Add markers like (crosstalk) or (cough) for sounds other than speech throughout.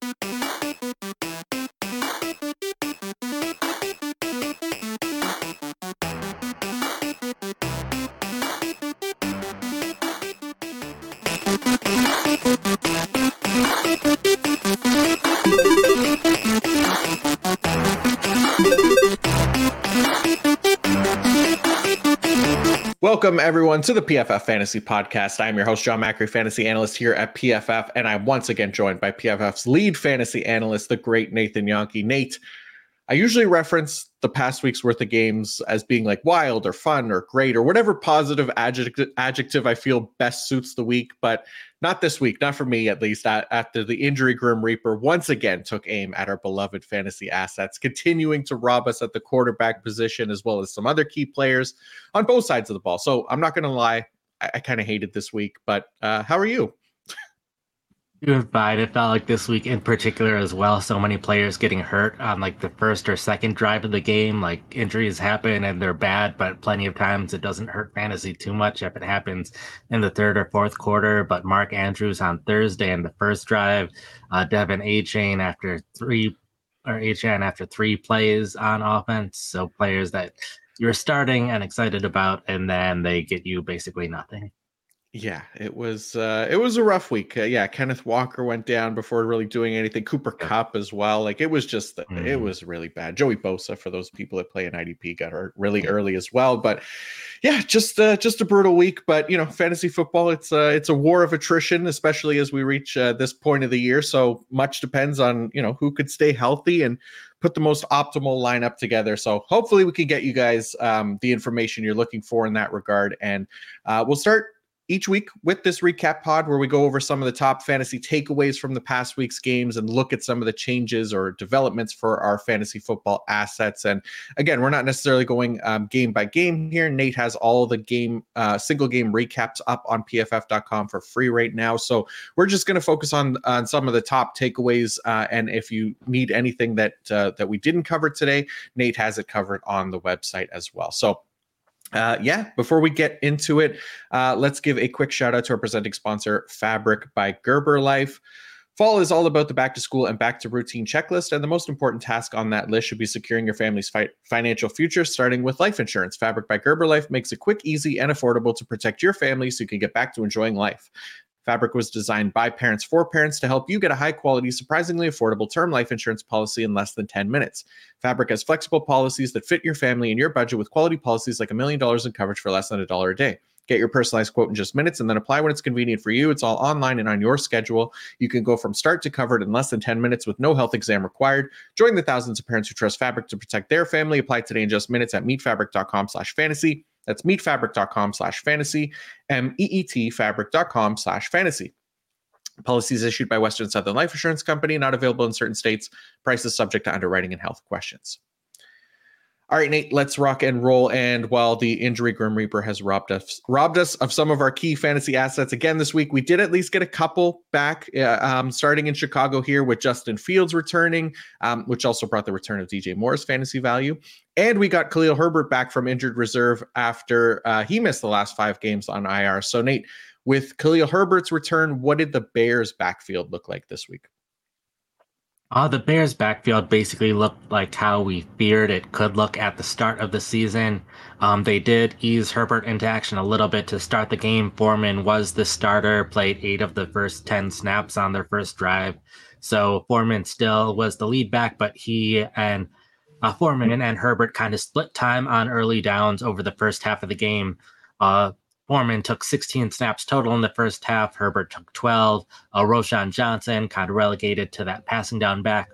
Thank you. Welcome, everyone, to the PFF Fantasy Podcast. I'm your host, Jon Macri, fantasy analyst here at PFF, and I'm once again joined by PFF's lead fantasy analyst, the great Nathan Jahnke. Nate, I usually reference the past week's worth of games as being like wild or fun or great or whatever positive adjective, adjective I feel best suits the week, but not this week, not for me at least. After the injury Grim Reaper once again took aim at our beloved fantasy assets, continuing to rob us at the quarterback position as well as some other key players on both sides of the ball. So I'm not going to lie, I, I kind of hated this week, but uh, how are you? Doing fine. It felt like this week in particular as well. So many players getting hurt on like the first or second drive of the game. Like injuries happen and they're bad, but plenty of times it doesn't hurt fantasy too much if it happens in the third or fourth quarter. But Mark Andrews on Thursday in the first drive, uh, De'Von Achane after three or Achane after three plays on offense. So players that you're starting and excited about, and then they get you basically nothing. Yeah, it was uh it was a rough week. Uh, yeah, Kenneth Walker went down before really doing anything. Cooper Kupp as well. Like it was just mm-hmm. it was really bad. Joey Bosa for those people that play in IDP got hurt really early as well, but yeah, just uh just a brutal week, but you know, fantasy football it's uh it's a war of attrition especially as we reach uh, this point of the year, so much depends on, you know, who could stay healthy and put the most optimal lineup together. So hopefully we can get you guys um, the information you're looking for in that regard. And uh, we'll start each week with this recap pod where we go over some of the top fantasy takeaways from the past week's games and look at some of the changes or developments for our fantasy football assets. And again, we're not necessarily going um, game by game here. Nate has all the game, uh, single game recaps up on pff.com for free right now. So we're just going to focus on on some of the top takeaways. Uh, and if you need anything that uh, that we didn't cover today, Nate has it covered on the website as well. So uh, yeah, before we get into it, uh, let's give a quick shout out to our presenting sponsor, Fabric by Gerber Life. Fall is all about the back to school and back to routine checklist, and the most important task on that list should be securing your family's fi- financial future, starting with life insurance. Fabric by Gerber Life makes it quick, easy, and affordable to protect your family so you can get back to enjoying life. Fabric was designed by parents for parents to help you get a high quality, surprisingly affordable term life insurance policy in less than 10 minutes. Fabric has flexible policies that fit your family and your budget with quality policies like a million dollars in coverage for less than a dollar a day. Get your personalized quote in just minutes and then apply when it's convenient for you. It's all online and on your schedule. You can go from start to covered in less than 10 minutes with no health exam required. Join the thousands of parents who trust Fabric to protect their family. Apply today in just minutes at meetfabric.com slash fantasy. That's meetfabric.com slash fantasy, M-E-E-T fabric.com slash fantasy. Policies issued by Western Southern Life Assurance Company, not available in certain states. Prices subject to underwriting and health questions. All right, Nate, let's rock and roll. And while the injury Grim Reaper has robbed us robbed us of some of our key fantasy assets again this week, we did at least get a couple back, uh, um, starting in Chicago here with Justin Fields returning, um, which also brought the return of DJ Moore's fantasy value. And we got Khalil Herbert back from injured reserve after uh, he missed the last five games on IR. So, Nate, with Khalil Herbert's return, what did the Bears' backfield look like this week? Uh, the Bears' backfield basically looked like how we feared it could look at the start of the season. Um, they did ease Herbert into action a little bit to start the game. Foreman was the starter, played eight of the first 10 snaps on their first drive. So Foreman still was the lead back, but he and uh, Foreman and Herbert kind of split time on early downs over the first half of the game. Uh, Foreman took 16 snaps total in the first half. Herbert took 12. Uh, Roschon Johnson kind of relegated to that passing down back.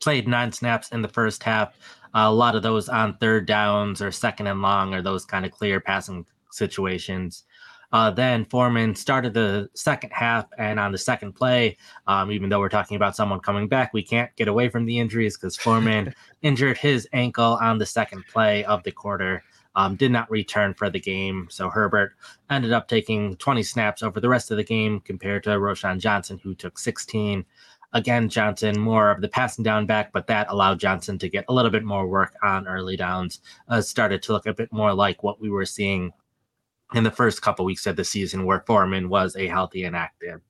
Played nine snaps in the first half. Uh, a lot of those on third downs or second and long or those kind of clear passing situations. Uh, then Foreman started the second half, and on the second play, um, even though we're talking about someone coming back, we can't get away from the injuries because Foreman (laughs) injured his ankle on the second play of the quarter um, did not return for the game. So Herbert ended up taking 20 snaps over the rest of the game compared to Roschon Johnson, who took 16. Again, Johnson more of the passing down back, but that allowed Johnson to get a little bit more work on early downs. Uh, started to look a bit more like what we were seeing in the first couple weeks of the season, where Foreman was a healthy and active.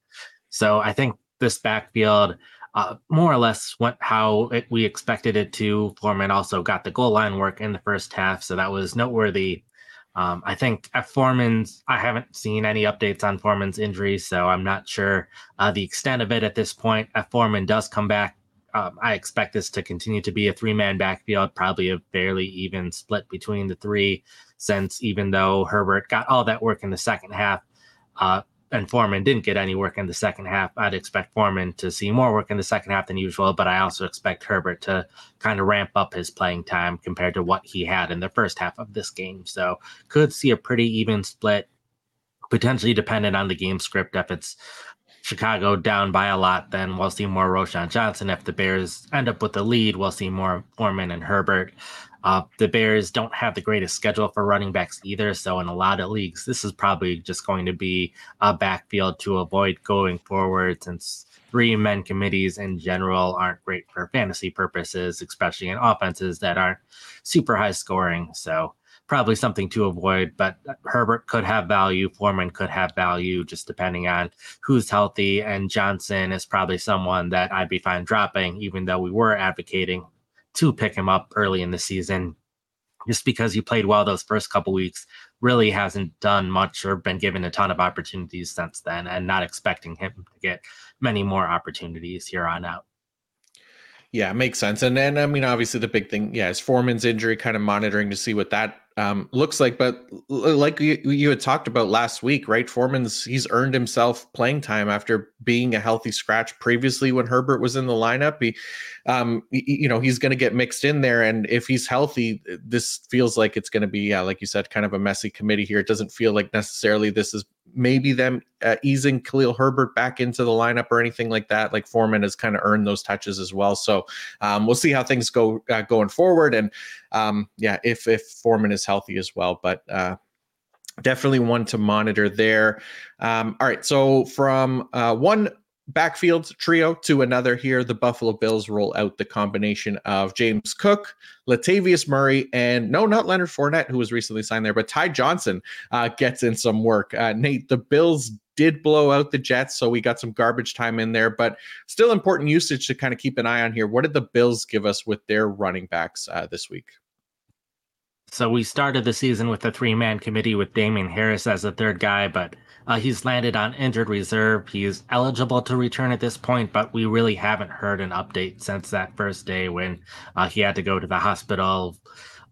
So I think this backfield uh, more or less went how it, we expected it to. Foreman also got the goal line work in the first half, so that was noteworthy. Um, I think Foreman's, I haven't seen any updates on Foreman's injury, so I'm not sure uh, the extent of it at this point. If Foreman does come back, um, I expect this to continue to be a three man backfield, probably a fairly even split between the three, since even though Herbert got all that work in the second half, uh, and Foreman didn't get any work in the second half. I'd expect Foreman to see more work in the second half than usual, but I also expect Herbert to kind of ramp up his playing time compared to what he had in the first half of this game. So could see a pretty even split, potentially dependent on the game script. If it's Chicago down by a lot, then we'll see more Roschon Johnson. If the Bears end up with the lead, we'll see more Foreman and Herbert. Uh, the Bears don't have the greatest schedule for running backs either. So, in a lot of leagues, this is probably just going to be a backfield to avoid going forward since three men committees in general aren't great for fantasy purposes, especially in offenses that aren't super high scoring. So, probably something to avoid. But Herbert could have value, Foreman could have value, just depending on who's healthy. And Johnson is probably someone that I'd be fine dropping, even though we were advocating to pick him up early in the season just because he played well those first couple weeks really hasn't done much or been given a ton of opportunities since then and not expecting him to get many more opportunities here on out. Yeah makes sense. And then i mean obviously the big thing yeah is foreman's injury kind of monitoring to see what that um, looks like. But like you, you had talked about last week, right? Foreman's he's earned himself playing time after being a healthy scratch previously when Herbert was in the lineup. He, um, you know, he's going to get mixed in there, and if he's healthy, this feels like it's going to be, yeah, like you said, kind of a messy committee here. It doesn't feel like necessarily this is maybe them uh, easing Khalil Herbert back into the lineup or anything like that. Like Foreman has kind of earned those touches as well. So um, we'll see how things go uh, going forward. And um, yeah, if if Foreman is healthy as well, but uh, definitely one to monitor there. Um, all right, so from uh, one backfield trio to another here. The Buffalo Bills roll out the combination of James Cook, Latavius Murray, and no, not Leonard Fournette, who was recently signed there, but Ty Johnson uh, gets in some work. Uh, Nate, the Bills did blow out the Jets, so we got some garbage time in there, but still important usage to kind of keep an eye on here. What did the Bills give us with their running backs uh, this week? So we started the season with a three man committee with Damien Harris as the third guy, but uh, he's landed on injured reserve. He's eligible to return at this point, but we really haven't heard an update since that first day when uh, he had to go to the hospital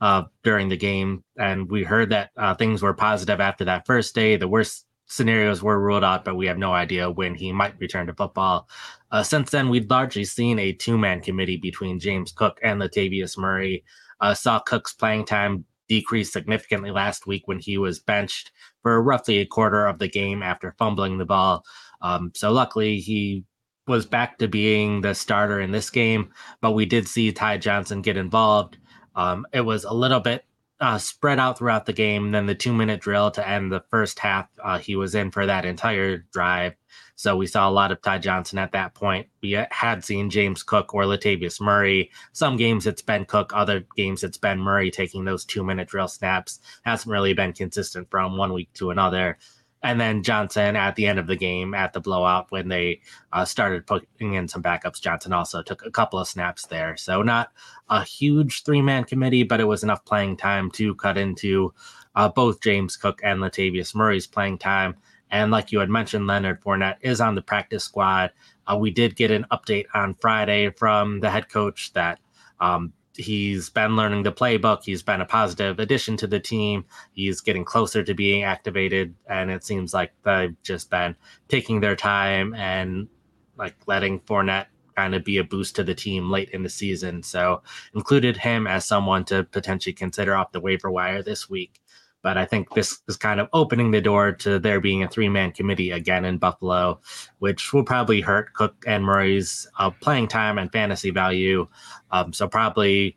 uh, during the game. And we heard that uh, things were positive after that first day. The worst scenarios were ruled out, but we have no idea when he might return to football. Uh, since then, we've largely seen a two man committee between James Cook and Latavius Murray. Uh, saw Cook's playing time decreased significantly last week when he was benched for roughly a quarter of the game after fumbling the ball. Um, so luckily he was back to being the starter in this game, but we did see Ty Johnson get involved. Um, it was a little bit uh, spread out throughout the game. Then the two minute drill to end the first half, uh, he was in for that entire drive. So we saw a lot of Ty Johnson at that point. We had seen James Cook or Latavius Murray. Some games it's been Cook, other games it's been Murray taking those two minute drill snaps. Hasn't really been consistent from one week to another. And then Johnson at the end of the game at the blowout when they uh, started putting in some backups, Johnson also took a couple of snaps there. So not a huge three man committee, but it was enough playing time to cut into uh, both James Cook and Latavius Murray's playing time and like you had mentioned, Leonard Fournette is on the practice squad. Uh, we did get an update on Friday from the head coach that um, he's been learning the playbook. He's been a positive addition to the team. He's getting closer to being activated, and it seems like they've just been taking their time and like letting Fournette kind of be a boost to the team late in the season. So included him as someone to potentially consider off the waiver wire this week. But I think this is kind of opening the door to there being a three man committee again in Buffalo, which will probably hurt Cook and Murray's uh, playing time and fantasy value. Um, so probably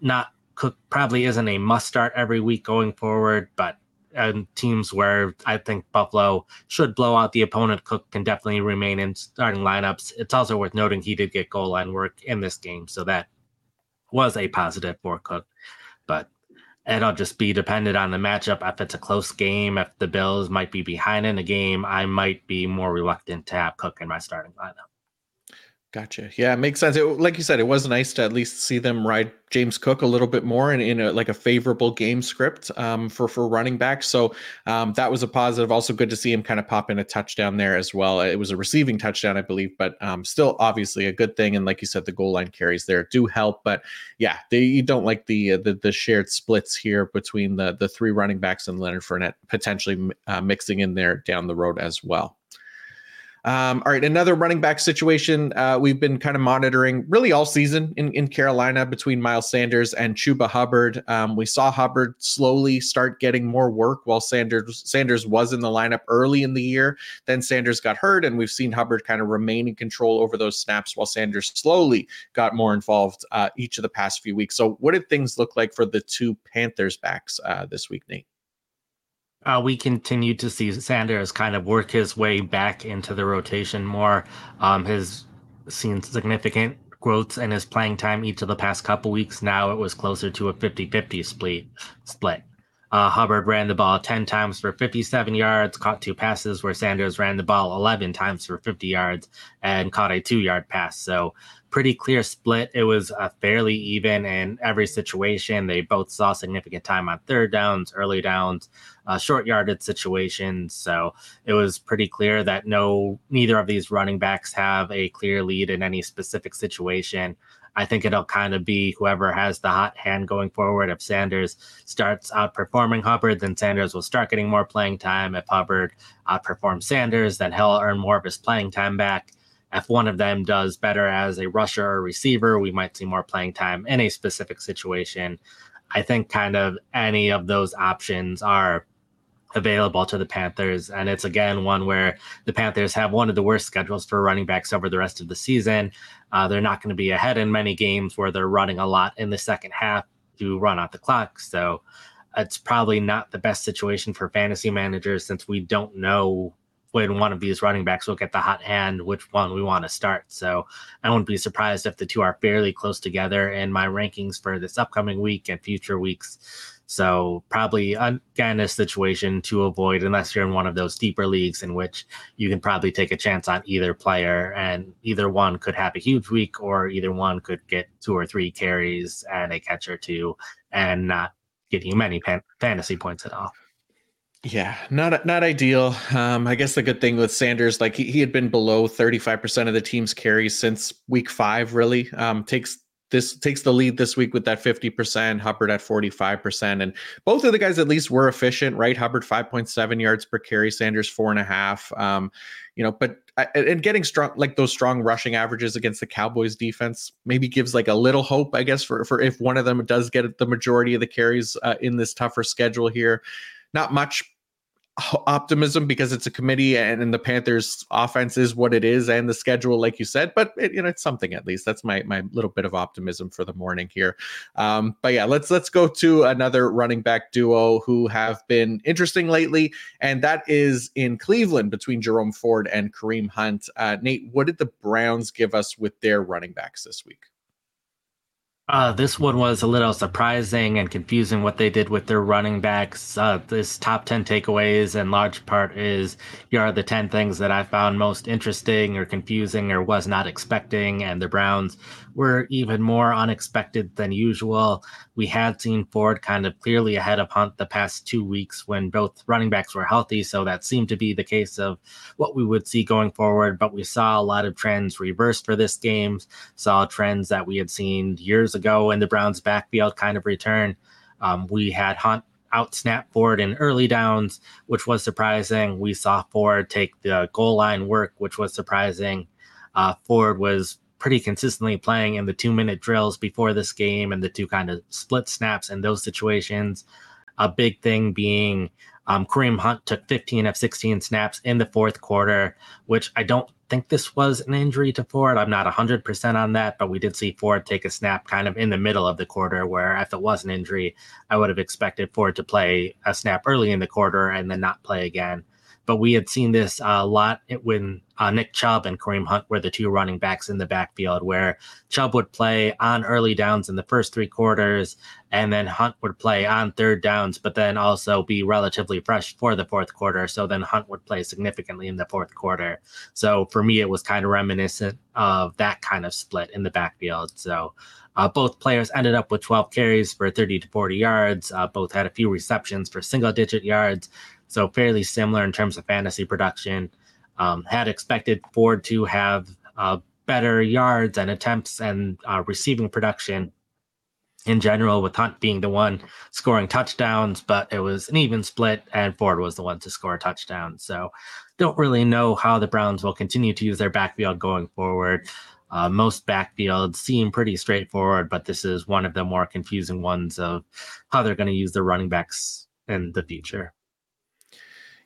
not Cook probably isn't a must start every week going forward, but and teams where I think Buffalo should blow out the opponent, Cook can definitely remain in starting lineups. It's also worth noting he did get goal line work in this game, so that was a positive for Cook. But it'll just be dependent on the matchup. If it's a close game, if the Bills might be behind in the game, I might be more reluctant to have Cook in my starting lineup. Gotcha. Yeah, it makes sense. It, like you said, it was nice to at least see them ride James Cook a little bit more in, in a, like a favorable game script um, for for running back. So um, that was a positive. Also, good to see him kind of pop in a touchdown there as well. It was a receiving touchdown, I believe, but um, still obviously a good thing. And like you said, the goal line carries there do help. But yeah, they, you don't like the, uh, the the shared splits here between the the three running backs and Leonard Fournette potentially uh, mixing in there down the road as well. Um, all right, another running back situation uh, we've been kind of monitoring really all season in, in Carolina between Miles Sanders and Chuba Hubbard. Um, we saw Hubbard slowly start getting more work while Sanders Sanders was in the lineup early in the year. Then Sanders got hurt, and we've seen Hubbard kind of remain in control over those snaps while Sanders slowly got more involved uh, each of the past few weeks. So, what did things look like for the two Panthers backs uh, this week, Nate? Uh, we continue to see Sanders kind of work his way back into the rotation more. Um, has seen significant growth in his playing time each of the past couple weeks. Now it was closer to a 50-50 split. Split. Uh, Hubbard ran the ball 10 times for 57 yards, caught two passes where Sanders ran the ball 11 times for 50 yards and caught a two yard pass. So pretty clear split. It was a fairly even in every situation. They both saw significant time on third downs, early downs, uh, short yarded situations. So it was pretty clear that no, neither of these running backs have a clear lead in any specific situation. I think it'll kind of be whoever has the hot hand going forward. If Sanders starts outperforming Hubbard, then Sanders will start getting more playing time. If Hubbard outperforms Sanders, then he'll earn more of his playing time back. If one of them does better as a rusher or receiver, we might see more playing time in a specific situation. I think kind of any of those options are available to the Panthers. And it's again one where the Panthers have one of the worst schedules for running backs over the rest of the season. Uh, they're not going to be ahead in many games where they're running a lot in the second half to run out the clock. So it's probably not the best situation for fantasy managers since we don't know when one of these running backs will get the hot hand, which one we want to start. So I wouldn't be surprised if the two are fairly close together in my rankings for this upcoming week and future weeks. So probably again a situation to avoid unless you're in one of those deeper leagues in which you can probably take a chance on either player and either one could have a huge week or either one could get two or three carries and a catch or two and not get you many pan- fantasy points at all. Yeah, not not ideal. Um, I guess the good thing with Sanders, like he, he had been below 35% of the team's carries since week five, really. Um, takes this takes the lead this week with that 50%, Hubbard at 45%. And both of the guys at least were efficient, right? Hubbard 5.7 yards per carry, Sanders four and a half. Um, you know, but and getting strong like those strong rushing averages against the Cowboys defense maybe gives like a little hope, I guess, for for if one of them does get the majority of the carries uh, in this tougher schedule here not much optimism because it's a committee and, and, the Panthers offense is what it is and the schedule like you said but it, you know it's something at least. That's my my little bit of optimism for the morning here. Um, but yeah let's let's go to another running back duo who have been interesting lately and that is in Cleveland between Jerome Ford and Kareem Hunt. Uh, Nate what did the Browns give us with their running backs this week uh, this one was a little surprising and confusing what they did with their running backs. Uh, this top 10 takeaways in large part is here are the 10 things that I found most interesting or confusing or was not expecting. And the Browns were even more unexpected than usual. We had seen Ford kind of clearly ahead of Hunt the past two weeks when both running backs were healthy. So that seemed to be the case of what we would see going forward. But we saw a lot of trends reversed for this game, saw trends that we had seen years in the Browns backfield kind of return. Um, we had Hunt out snap Ford in early downs, which was surprising. We saw Ford take the goal line work, which was surprising. Uh, Ford was pretty consistently playing in the two minute drills before this game and the two kind of split snaps in those situations. A big thing being um, Kareem Hunt took 15 of 16 snaps in the fourth quarter, which I don't think this was an injury to Ford. I'm not 100% on that, but we did see Ford take a snap kind of in the middle of the quarter, where if it was an injury, I would have expected Ford to play a snap early in the quarter and then not play again but we had seen this a lot when uh, Nick Chubb and Kareem Hunt were the two running backs in the backfield, where Chubb would play on early downs in the first three quarters, and then Hunt would play on third downs, but then also be relatively fresh for the fourth quarter. So then Hunt would play significantly in the fourth quarter. So for me, it was kind of reminiscent of that kind of split in the backfield. So uh, both players ended up with 12 carries for 30 to 40 yards. Uh, both had a few receptions for single digit yards. So fairly similar in terms of fantasy production. Um, had expected Ford to have uh, better yards and attempts and uh, receiving production in general, with Hunt being the one scoring touchdowns, but it was an even split, and Ford was the one to score a touchdown. So, don't really know how the Browns will continue to use their backfield going forward. Uh, most backfields seem pretty straightforward, but this is one of the more confusing ones of how they're going to use the running backs in the future.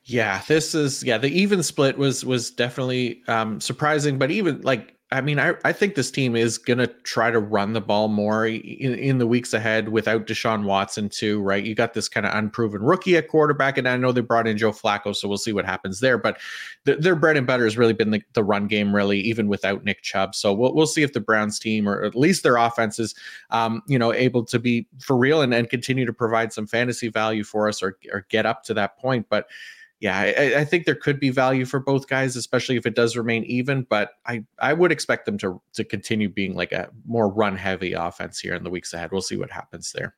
Yeah, this is yeah, the even split was was definitely um surprising, but even like I mean, I, I think this team is to try to run the ball more in, in the weeks ahead without Deshaun Watson, too, right? You got this kind of unproven rookie at quarterback, and I know they brought in Joe Flacco, so we'll see what happens there. But the, their bread and butter has really been the, the run game, really, even without Nick Chubb. So we'll, we'll see if the Browns team, or at least their offense, is, um, you know, able to be for real and, and continue to provide some fantasy value for us or, or get up to that point. But yeah, I, I, think there could be value for both guys, especially if it does remain even. But I, I would expect them to to continue being like a more run heavy offense here in the weeks ahead. We'll see what happens there.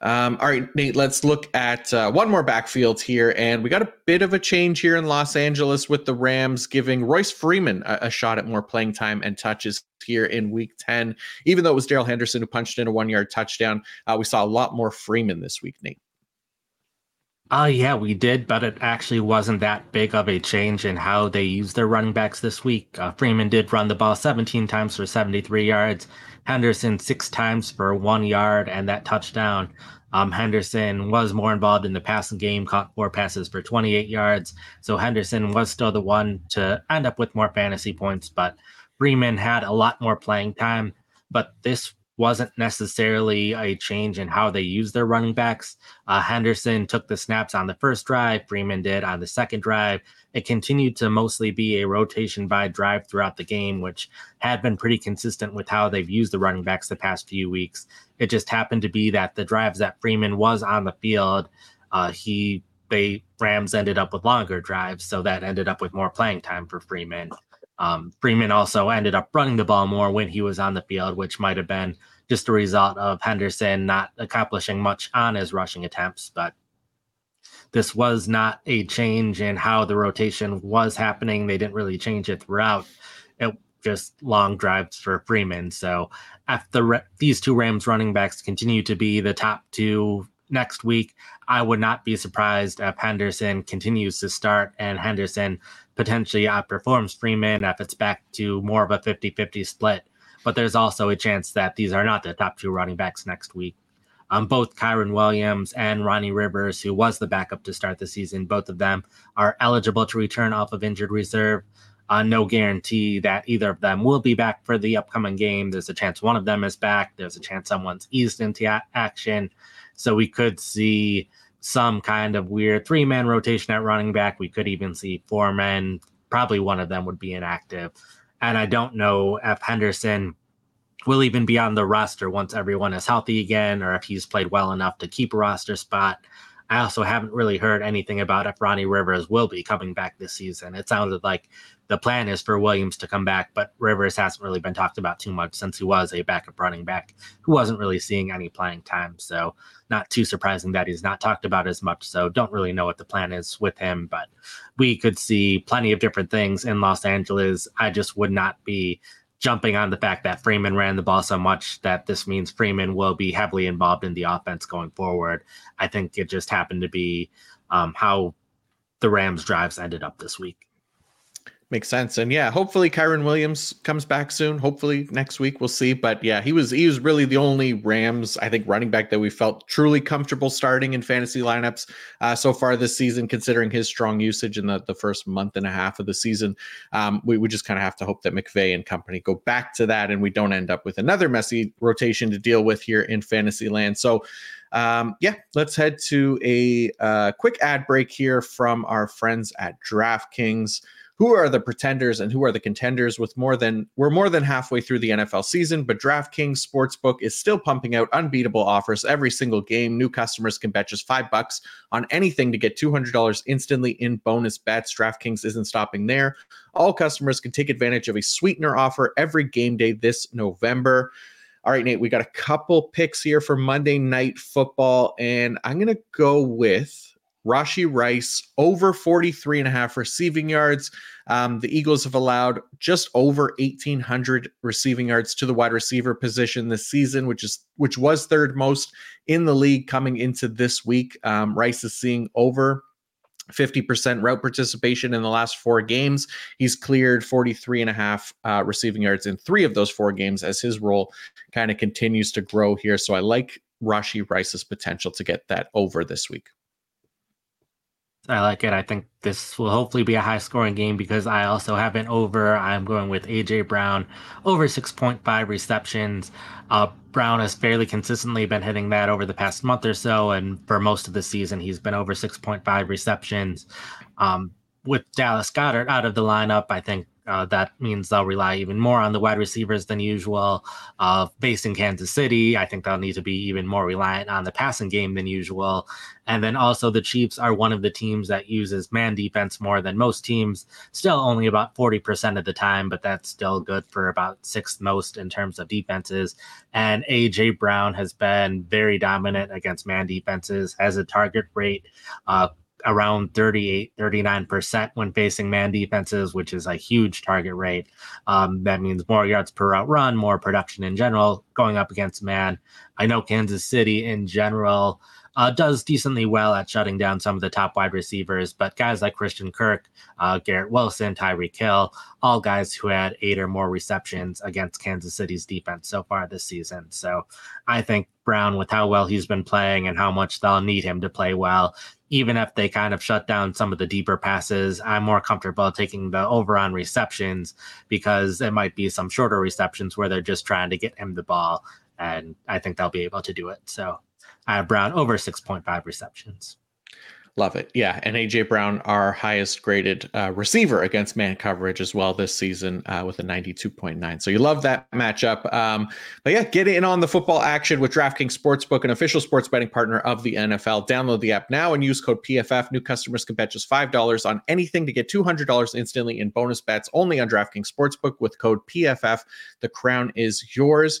Um, all right, Nate, let's look at uh, one more backfield here. And we got a bit of a change here in Los Angeles with the Rams giving Royce Freeman a, a shot at more playing time and touches here in week 10. Even though it was Darrell Henderson who punched in a one yard touchdown, uh, we saw a lot more Freeman this week, Nate. Uh, yeah, we did, but it actually wasn't that big of a change in how they used their running backs this week. Uh, Freeman did run the ball 17 times for 73 yards, Henderson six times for one yard and that touchdown. Um, Henderson was more involved in the passing game, caught four passes for 28 yards. So Henderson was still the one to end up with more fantasy points, but Freeman had a lot more playing time. But this wasn't necessarily a change in how they use their running backs. Uh, Henderson took the snaps on the first drive, Freeman did on the second drive. It continued to mostly be a rotation by drive throughout the game, which had been pretty consistent with how they've used the running backs the past few weeks. It just happened to be that the drives that Freeman was on the field, uh, he they Rams ended up with longer drives, so that ended up with more playing time for Freeman. Um, Freeman also ended up running the ball more when he was on the field, which might have been just a result of Henderson not accomplishing much on his rushing attempts. But this was not a change in how the rotation was happening. They didn't really change it throughout. It just long drives for Freeman. So after these two Rams running backs continue to be the top two next week, I would not be surprised if Henderson continues to start and Henderson potentially outperforms Freeman if it's back to more of a 50 50 split. But there's also a chance that these are not the top two running backs next week. Um, both Kyren Williams and Ronnie Rivers, who was the backup to start the season, both of them are eligible to return off of injured reserve. Uh, no guarantee that either of them will be back for the upcoming game. There's a chance one of them is back. There's a chance someone's eased into a- action. So we could see some kind of weird three man rotation at running back. We could even see four men. Probably one of them would be inactive. And I don't know if Henderson will even be on the roster once everyone is healthy again or if he's played well enough to keep a roster spot. I also haven't really heard anything about if Ronnie Rivers will be coming back this season. It sounded like the plan is for Williams to come back, but Rivers hasn't really been talked about too much since he was a backup running back who wasn't really seeing any playing time. So, not too surprising that he's not talked about as much. So, don't really know what the plan is with him, but we could see plenty of different things in Los Angeles. I just would not be jumping on the fact that Freeman ran the ball so much that this means Freeman will be heavily involved in the offense going forward. I think it just happened to be um, how the Rams drives ended up this week. Makes sense. And yeah, hopefully Kyren Williams comes back soon. Hopefully next week we'll see. But yeah, he was he was really the only Rams, I think, running back that we felt truly comfortable starting in fantasy lineups uh, so far this season, considering his strong usage in the, the first month and a half of the season. Um, we, we just kind of have to hope that McVay and company go back to that and we don't end up with another messy rotation to deal with here in fantasy land. So Um, yeah, let's head to a uh, quick ad break here from our friends at DraftKings who are the pretenders and who are the contenders with more than we're more than halfway through the NFL season, but DraftKings Sportsbook is still pumping out unbeatable offers every single game. New customers can bet just 5 bucks on anything to get $200 instantly in bonus bets. DraftKings isn't stopping there. All customers can take advantage of a sweetener offer every game day this November. All right, Nate, we got a couple picks here for Monday night football and I'm going to go with Rashee Rice over 43 and a half receiving yards. Um, the Eagles have allowed just over 1,800 receiving yards to the wide receiver position this season, which is which was third most in the league coming into this week. Um, Rice is seeing over 50% route participation in the last four games. He's cleared 43 and a half uh, receiving yards in three of those four games as his role kind of continues to grow here. So I like Rashee Rice's potential to get that over this week. I like it. I think this will hopefully be a high scoring game because I also have an over. I'm going with AJ Brown over 6.5 receptions. Uh, Brown has fairly consistently been hitting that over the past month or so, and for most of the season, he's been over 6.5 receptions. Um, with Dallas Goedert out of the lineup, I think uh, that means they'll rely even more on the wide receivers than usual. Uh, based in Kansas City, I think they'll need to be even more reliant on the passing game than usual. And then also, the Chiefs are one of the teams that uses man defense more than most teams, still only about 40% of the time, but that's still good for about sixth most in terms of defenses. And A.J. Brown has been very dominant against man defenses, has a target rate uh, around 38, 39% when facing man defenses, which is a huge target rate. Um, that means more yards per route run, more production in general going up against man. I know Kansas City in general uh, does decently well at shutting down some of the top wide receivers, but guys like Christian Kirk, uh, Garrett Wilson, Tyreek Hill, all guys who had eight or more receptions against Kansas City's defense so far this season. So I think Brown, with how well he's been playing and how much they'll need him to play well, even if they kind of shut down some of the deeper passes, I'm more comfortable taking the over on receptions because it might be some shorter receptions where they're just trying to get him the ball. And I think they'll be able to do it. So Have Brown over 6.5 receptions. Love it. Yeah. And AJ Brown, our highest graded uh, receiver against man coverage as well this season uh, with a 92.9. So you love that matchup. Um, but yeah, get in on the football action with DraftKings Sportsbook, an official sports betting partner of the NFL. Download the app now and use code PFF. New customers can bet just $5 on anything to get $200 instantly in bonus bets only on DraftKings Sportsbook with code PFF. The crown is yours.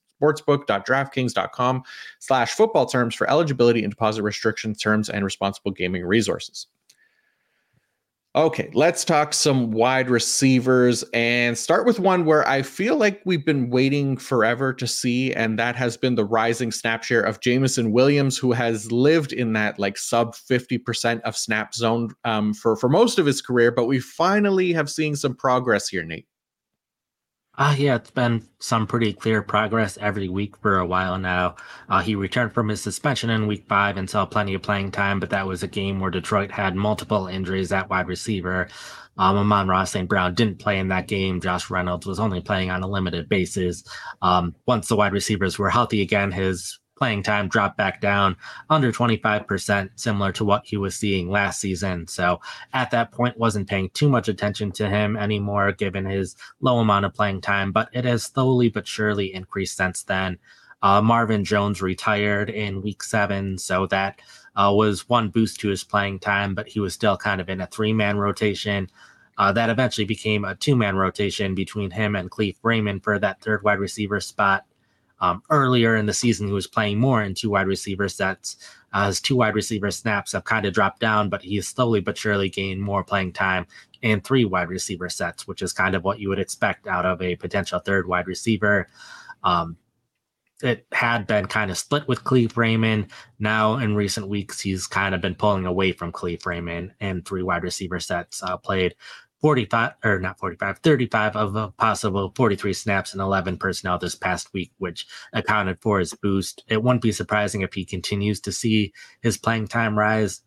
sportsbook.draftkings.com slash football terms for eligibility and deposit restriction terms and responsible gaming resources. Okay, let's talk some wide receivers and start with one where I feel like we've been waiting forever to see, and that has been the rising snap share of Jameson Williams, who has lived in that like sub 50% of snap zone um, for, for most of his career, but we finally have seen some progress here, Nate. Uh, yeah, it's been some pretty clear progress every week for a while now. Uh, he returned from his suspension in week five and saw plenty of playing time, but that was a game where Detroit had multiple injuries at wide receiver. Um, Amon-Ra St. Brown didn't play in that game. Josh Reynolds was only playing on a limited basis. Um, once the wide receivers were healthy again, his playing time dropped back down under 25%, similar to what he was seeing last season. So at that point, wasn't paying too much attention to him anymore, given his low amount of playing time, but it has slowly but surely increased since then. Uh, Marvin Jones retired in week seven, so that uh, was one boost to his playing time, but he was still kind of in a three man rotation. Uh, that eventually became a two man rotation between him and Kalif Raymond for that third wide receiver spot. Um, earlier in the season, he was playing more in two wide receiver sets. Uh, his two wide receiver snaps have kind of dropped down, but he's slowly but surely gained more playing time in three wide receiver sets, which is kind of what you would expect out of a potential third wide receiver. Um, it had been kind of split with Kalif Raymond. Now, in recent weeks, he's kind of been pulling away from Kalif Raymond and three wide receiver sets. Uh, played 45 or not 45 35 of a possible 43 snaps and 11 personnel this past week which accounted for his boost. It wouldn't be surprising if he continues to see his playing time rise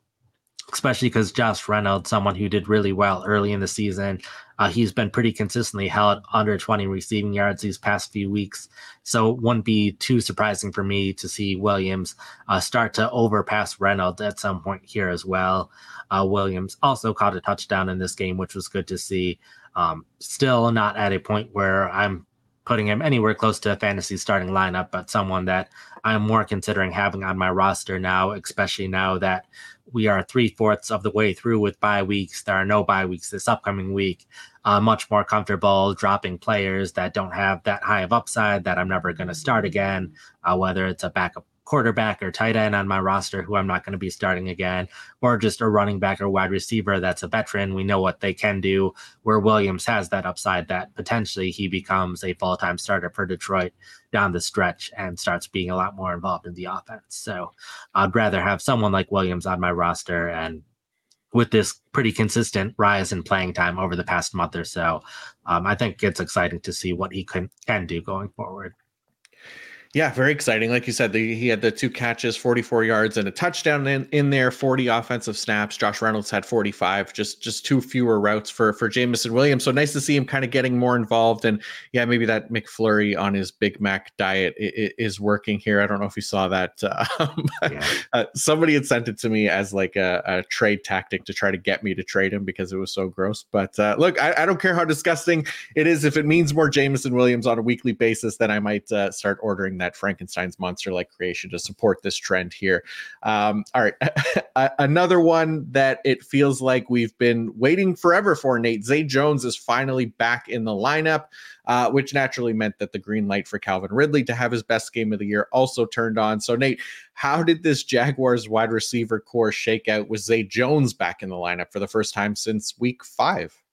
especially because josh reynolds someone who did really well early in the season uh, he's been pretty consistently held under 20 receiving yards these past few weeks so it wouldn't be too surprising for me to see williams uh, start to overpass reynolds at some point here as well uh, Williams also caught a touchdown in this game, which was good to see. Um, still not at a point where I'm putting him anywhere close to a fantasy starting lineup, but someone that I'm more considering having on my roster now, especially now that we are three fourths of the way through with bye weeks. There are no bye weeks this upcoming week. Uh, much more comfortable dropping players that don't have that high of upside that I'm never going to start again, uh, whether it's a backup quarterback or tight end on my roster who I'm not going to be starting again, or just a running back or wide receiver that's a veteran. We know what they can do, where Williams has that upside that potentially he becomes a full time starter for Detroit down the stretch and starts being a lot more involved in the offense. So I'd rather have someone like Williams on my roster and with this pretty consistent rise in playing time over the past month or so, um, I think it's exciting to see what he can, can do going forward. Yeah, very exciting. Like you said, the, he had the two catches, 44 yards and a touchdown in, in there, 40 offensive snaps. Josh Reynolds had 45, just just two fewer routes for for Jameson Williams. So nice to see him kind of getting more involved. And yeah, maybe that McFlurry on his Big Mac diet is working here. I don't know if you saw that. (laughs) Um, yeah. uh, somebody had sent it to me as like a, a, trade tactic to try to get me to trade him because it was so gross. But uh, look, I, I, don't care how disgusting it is. If it means more Jameson Williams on a weekly basis, then I might uh, start ordering that that Frankenstein's monster like creation to support this trend here. Um, all right. (laughs) Another one that it feels like we've been waiting forever for, Nate. Zay Jones is finally back in the lineup, uh, which naturally meant that the green light for Calvin Ridley to have his best game of the year also turned on. So, Nate, how did this Jaguars wide receiver corps shake out with Zay Jones back in the lineup for the first time since week five?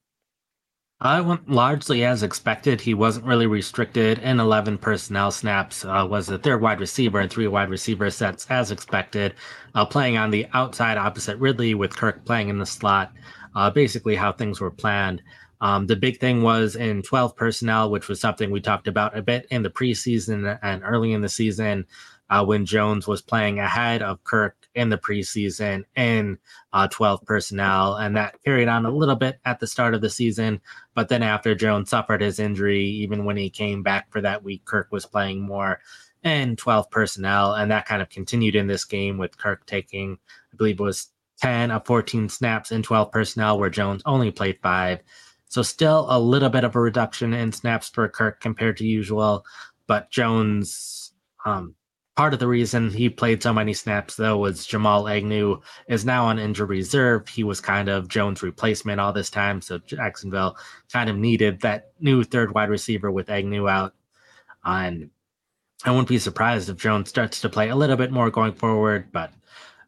I went largely as expected. He wasn't really restricted in 11 personnel snaps. Uh, was the third wide receiver and three wide receiver sets as expected. Uh, playing on the outside opposite Ridley with Kirk playing in the slot. Uh, basically how things were planned. Um, the big thing was in 12 personnel, which was something we talked about a bit in the preseason and early in the season uh, when Jones was playing ahead of Kirk in the preseason in uh, 12 personnel. And that carried on a little bit at the start of the season. But then after Jones suffered his injury, even when he came back for that week, Kirk was playing more in 12 personnel. And that kind of continued in this game with Kirk taking, I believe it was 10 of 14 snaps in 12 personnel, where Jones only played five. So still a little bit of a reduction in snaps for Kirk compared to usual, but Jones um, Part of the reason he played so many snaps, though, was Jamal Agnew is now on injury reserve. He was kind of Jones' replacement all this time, so Jacksonville kind of needed that new third wide receiver with Agnew out. And I wouldn't be surprised if Jones starts to play a little bit more going forward, but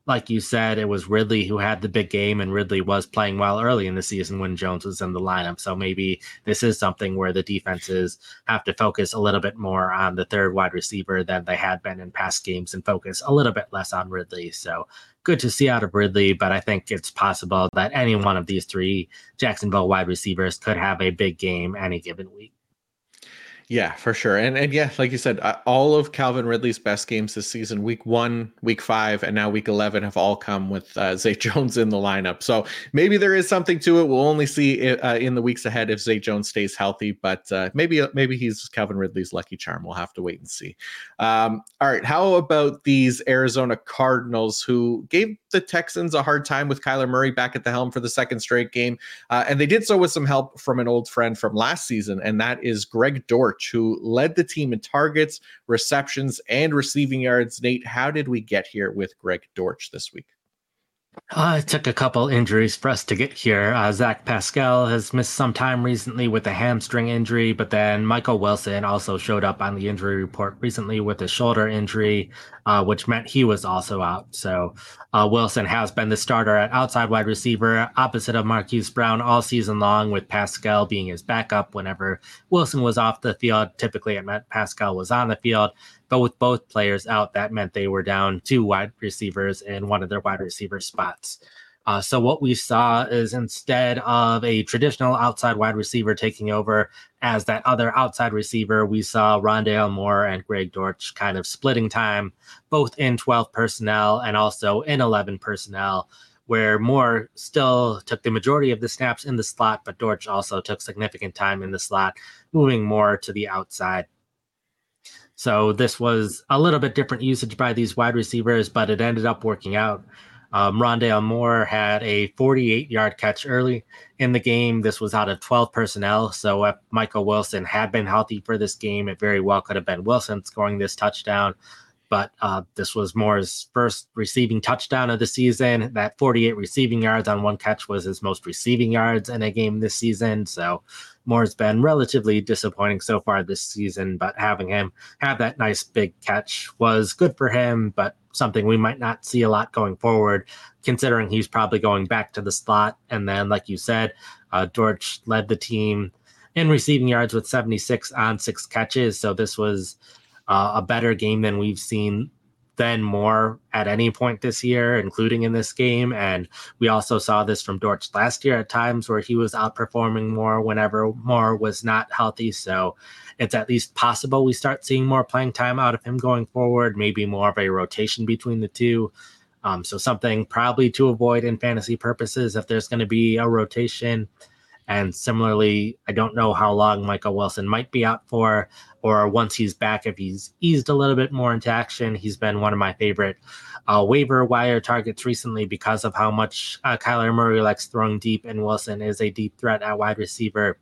like you said, it was Ridley who had the big game, and Ridley was playing well early in the season when Jones was in the lineup. So maybe this is something where the defenses have to focus a little bit more on the third wide receiver than they had been in past games and focus a little bit less on Ridley. So good to see out of Ridley, but I think it's possible that any one of these three Jacksonville wide receivers could have a big game any given week. Yeah, for sure. And and yeah, like you said, uh, all of Calvin Ridley's best games this season, week one, week five, and now week 11, have all come with uh, (laughs) Zay Jones in the lineup. So maybe there is something to it. We'll only see uh, in the weeks ahead if Zay Jones stays healthy, but uh, maybe uh, maybe he's Calvin Ridley's lucky charm. We'll have to wait and see. Um, all right. How about these Arizona Cardinals who gave the Texans a hard time with Kyler Murray back at the helm for the second straight game? Uh, and they did so with some help from an old friend from last season, and that is Greg Dortch who led the team in targets, receptions, and receiving yards. Nate, how did we get here with Greg Dortch this week? Uh, it took a couple injuries for us to get here. Uh, Zach Pascal has missed some time recently with a hamstring injury, but then Michael Wilson also showed up on the injury report recently with a shoulder injury, uh, which meant he was also out. So uh, Wilson has been the starter at outside wide receiver opposite of Marquise Brown all season long, with Pascal being his backup whenever Wilson was off the field. Typically, it meant Pascal was on the field. But with both players out, that meant they were down two wide receivers in one of their wide receiver spots. Uh, so what we saw is instead of a traditional outside wide receiver taking over as that other outside receiver, we saw Rondale Moore and Greg Dortch kind of splitting time, both in 12 personnel and also in 11 personnel, where Moore still took the majority of the snaps in the slot, but Dortch also took significant time in the slot, moving more to the outside. So this was a little bit different usage by these wide receivers, but it ended up working out. Um, Rondale Moore had a 48 yard catch early in the game. This was out of 12 personnel. So if Michael Wilson had been healthy for this game, it very well could have been Wilson scoring this touchdown. But uh, this was Moore's first receiving touchdown of the season. That 48 receiving yards on one catch was his most receiving yards in a game this season. So Moore's been relatively disappointing so far this season, but having him have that nice big catch was good for him, but something we might not see a lot going forward, considering he's probably going back to the slot. And then, like you said, uh, Dortch led the team in receiving yards with 76 on six catches. So this was uh, a better game than we've seen than Moore at any point this year, including in this game. And we also saw this from Dortch last year at times where he was outperforming Moore whenever Moore was not healthy. So it's at least possible we start seeing more playing time out of him going forward, maybe more of a rotation between the two. Um, so something probably to avoid in fantasy purposes if there's going to be a rotation. And similarly, I don't know how long Michael Wilson might be out for, or once he's back, if he's eased a little bit more into action. He's been one of my favorite uh, waiver wire targets recently because of how much uh, Kyler Murray likes throwing deep, and Wilson is a deep threat at wide receiver.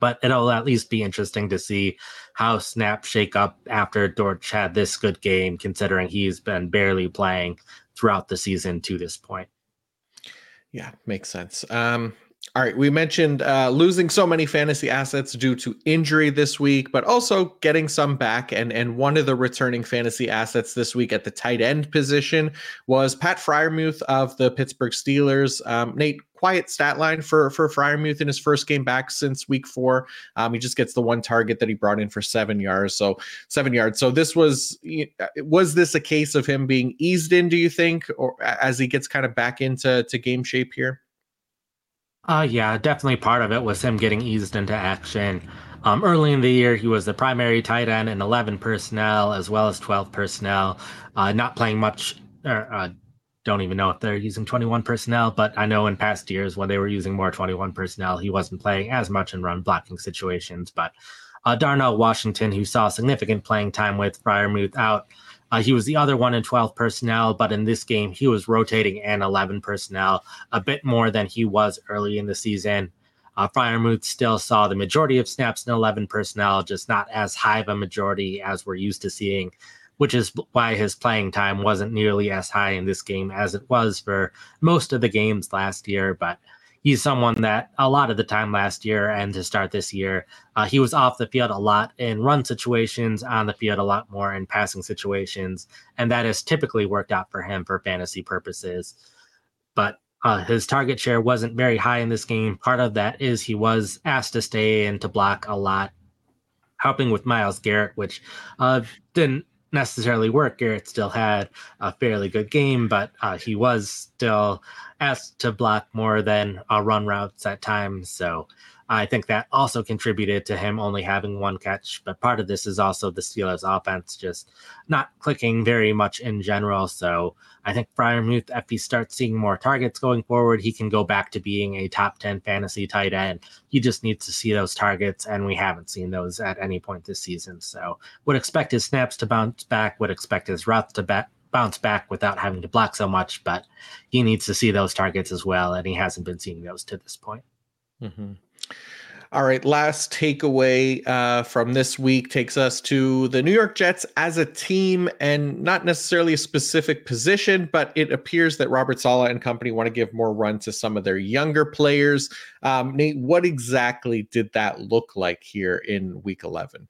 But it'll at least be interesting to see how snaps shake up after Dortch had this good game, considering he's been barely playing throughout the season to this point. Yeah, makes sense. Um, all right, we mentioned uh, losing so many fantasy assets due to injury this week, but also getting some back. And and one of the returning fantasy assets this week at the tight end position was Pat Freiermuth of the Pittsburgh Steelers. Um, Nate, quiet stat line for for Freiermuth in his first game back since week four. Um, he just gets the one target that he brought in for seven yards, so seven yards. So this was was this a case of him being eased in? Do you think, or as he gets kind of back into to game shape here? Uh, yeah, definitely part of it was him getting eased into action. Um, early in the year, he was the primary tight end in 11 personnel as well as 12 personnel, uh, not playing much. Or, uh, don't even know if they're using 21 personnel, but I know in past years when they were using more 21 personnel, he wasn't playing as much in run blocking situations. But uh, Darnell Washington, who saw significant playing time with Freiermuth out, uh, he was the other one in 12 personnel, but in this game, he was rotating in 11 personnel a bit more than he was early in the season. Uh, Freiermuth still saw the majority of snaps in 11 personnel, just not as high of a majority as we're used to seeing, which is why his playing time wasn't nearly as high in this game as it was for most of the games last year. But he's someone that a lot of the time last year and to start this year, uh, he was off the field a lot in run situations, on the field a lot more in passing situations, and that has typically worked out for him for fantasy purposes. But uh, his target share wasn't very high in this game. Part of that is he was asked to stay and to block a lot, helping with Myles Garrett, which uh, didn't necessarily work. Garrett still had a fairly good game, but uh, he was still asked to block more than uh, run routes at times. So I think that also contributed to him only having one catch. But part of this is also the Steelers' offense just not clicking very much in general. So I think Freiermuth, if he starts seeing more targets going forward, he can go back to being a top 10 fantasy tight end. He just needs to see those targets, and we haven't seen those at any point this season. So would expect his snaps to bounce back, would expect his routes to back bounce back without having to block so much, but he needs to see those targets as well, and he hasn't been seeing those to this point. Mm-hmm. All right, last takeaway uh, from this week takes us to the New York Jets as a team, and not necessarily a specific position, but it appears that Robert Saleh and company want to give more run to some of their younger players. Um, Nate, what exactly did that look like here in Week 11?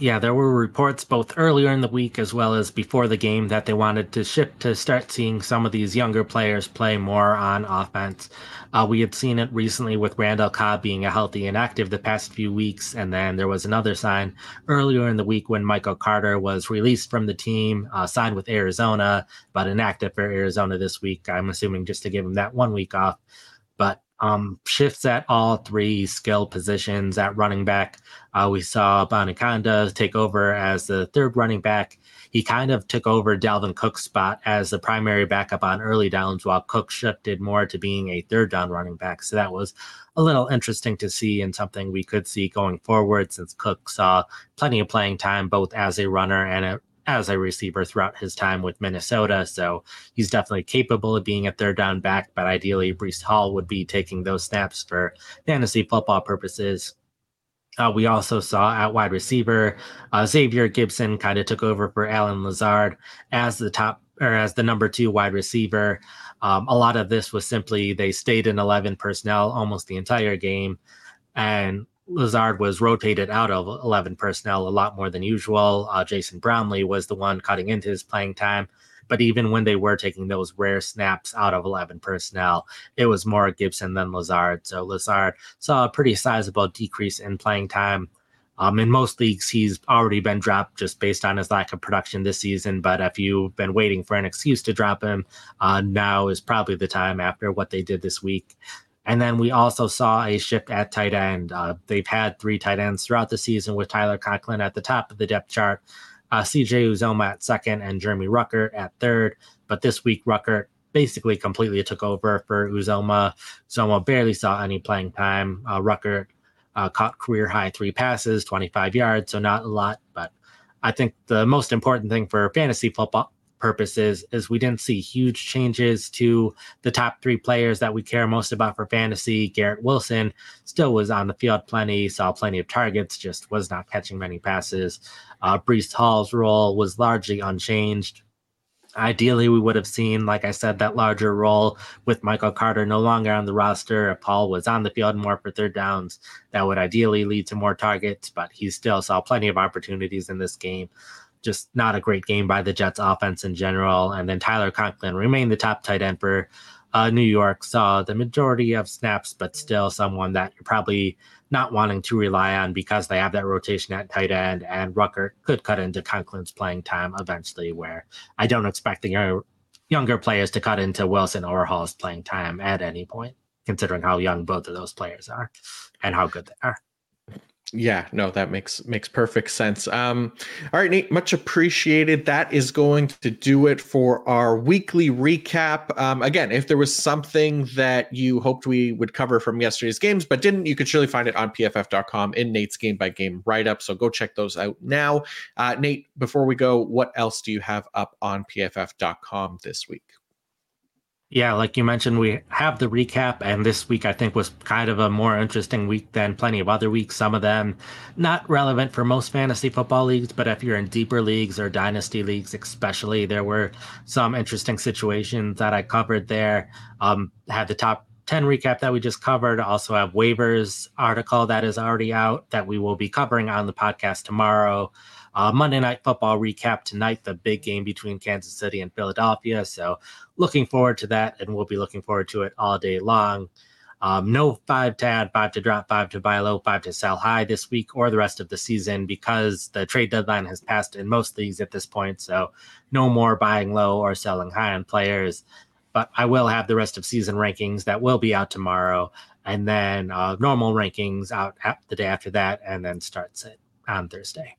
Yeah, there were reports both earlier in the week as well as before the game that they wanted to shift to start seeing some of these younger players play more on offense. Uh, we had seen it recently with Randall Cobb being a healthy and active the past few weeks, and then there was another sign earlier in the week when Michael Carter was released from the team, uh, signed with Arizona, but inactive for Arizona this week. I'm assuming just to give him that one week off. But um, shifts at all three skill positions at running back. Uh, we saw Abanikanda take over as the third running back. He kind of took over Dalvin Cook's spot as the primary backup on early downs, while Cook shifted more to being a third down running back. So that was a little interesting to see and something we could see going forward since Cook saw plenty of playing time both as a runner and a as a receiver throughout his time with Minnesota. So he's definitely capable of being a third down back, but ideally, Breece Hall would be taking those snaps for fantasy football purposes. Uh, we also saw at wide receiver, uh, Xavier Gipson kind of took over for Allen Lazard as the top or as the number two wide receiver. Um, a lot of this was simply they stayed in 11 personnel almost the entire game. And Lazard was rotated out of 11 personnel a lot more than usual. Uh, Jason Brownlee was the one cutting into his playing time. But even when they were taking those rare snaps out of 11 personnel, it was more Gipson than Lazard. So Lazard saw a pretty sizable decrease in playing time. Um, in most leagues, he's already been dropped just based on his lack of production this season. But if you've been waiting for an excuse to drop him, uh, now is probably the time after what they did this week. And then we also saw a shift at tight end. Uh, they've had three tight ends throughout the season with Tyler Conklin at the top of the depth chart, uh, CJ Uzomah at second, and Jeremy Ruckert at third. But this week, Ruckert basically completely took over for Uzomah. Uzomah barely saw any playing time. Uh, Ruckert uh, caught career high three passes, 25 yards, so not a lot. But I think the most important thing for fantasy football purposes is we didn't see huge changes to the top three players that we care most about for fantasy. Garrett Wilson still was on the field plenty, saw plenty of targets, just was not catching many passes. Uh, Breece Hall's role was largely unchanged. Ideally, we would have seen, like I said, that larger role with Michael Carter no longer on the roster. If Paul was on the field more for third downs, that would ideally lead to more targets, but he still saw plenty of opportunities in this game just not a great game by the Jets offense in general. And then Tyler Conklin remained the top tight end for uh, New York, saw the majority of snaps, but still someone that you're probably not wanting to rely on because they have that rotation at tight end. And Rucker could cut into Conklin's playing time eventually, where I don't expect the younger, players to cut into Wilson or Hall's playing time at any point, considering how young both of those players are and how good they are. Yeah, no, that makes makes perfect sense. Um, all right, Nate, much appreciated. That is going to do it for our weekly recap. Um, again, if there was something that you hoped we would cover from yesterday's games but didn't, you could surely find it on pff.com in Nate's game by game write up. So go check those out now. Uh, Nate, before we go, what else do you have up on pff.com this week? Yeah, like you mentioned, we have the recap, and this week I think was kind of a more interesting week than plenty of other weeks. Some of them not relevant for most fantasy football leagues, but if you're in deeper leagues or dynasty leagues, especially, there were some interesting situations that I covered there. Um, had the top 10 recap that we just covered. Also have waivers article that is already out that we will be covering on the podcast tomorrow. Uh, Monday Night Football recap tonight, the big game between Kansas City and Philadelphia. So, looking forward to that, and we'll be looking forward to it all day long. Um, no five to add, five to drop, five to buy low, five to sell high this week or the rest of the season because the trade deadline has passed in most leagues at this point. So, no more buying low or selling high on players. But I will have the rest of season rankings that will be out tomorrow, and then uh, normal rankings out the day after that, and then starts it on Thursday.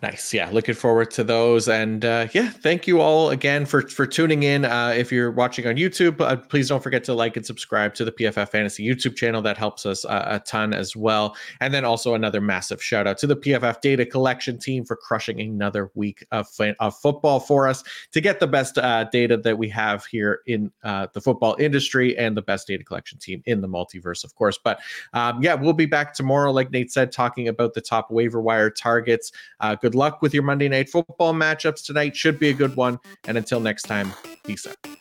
Nice. Yeah, looking forward to those. And uh, yeah, thank you all again for for tuning in. Uh, if you're watching on YouTube, uh, please don't forget to like and subscribe to the PFF Fantasy YouTube channel. That helps us uh, a ton as well. And then also another massive shout out to the PFF Data Collection team for crushing another week of, of football for us to get the best uh, data that we have here in uh, the football industry and the best data collection team in the multiverse, of course. But um, yeah, we'll be back tomorrow, like Nate said, talking about the top waiver wire targets. Good luck with your Monday Night Football matchups tonight. Should be a good one. And until next time, peace out.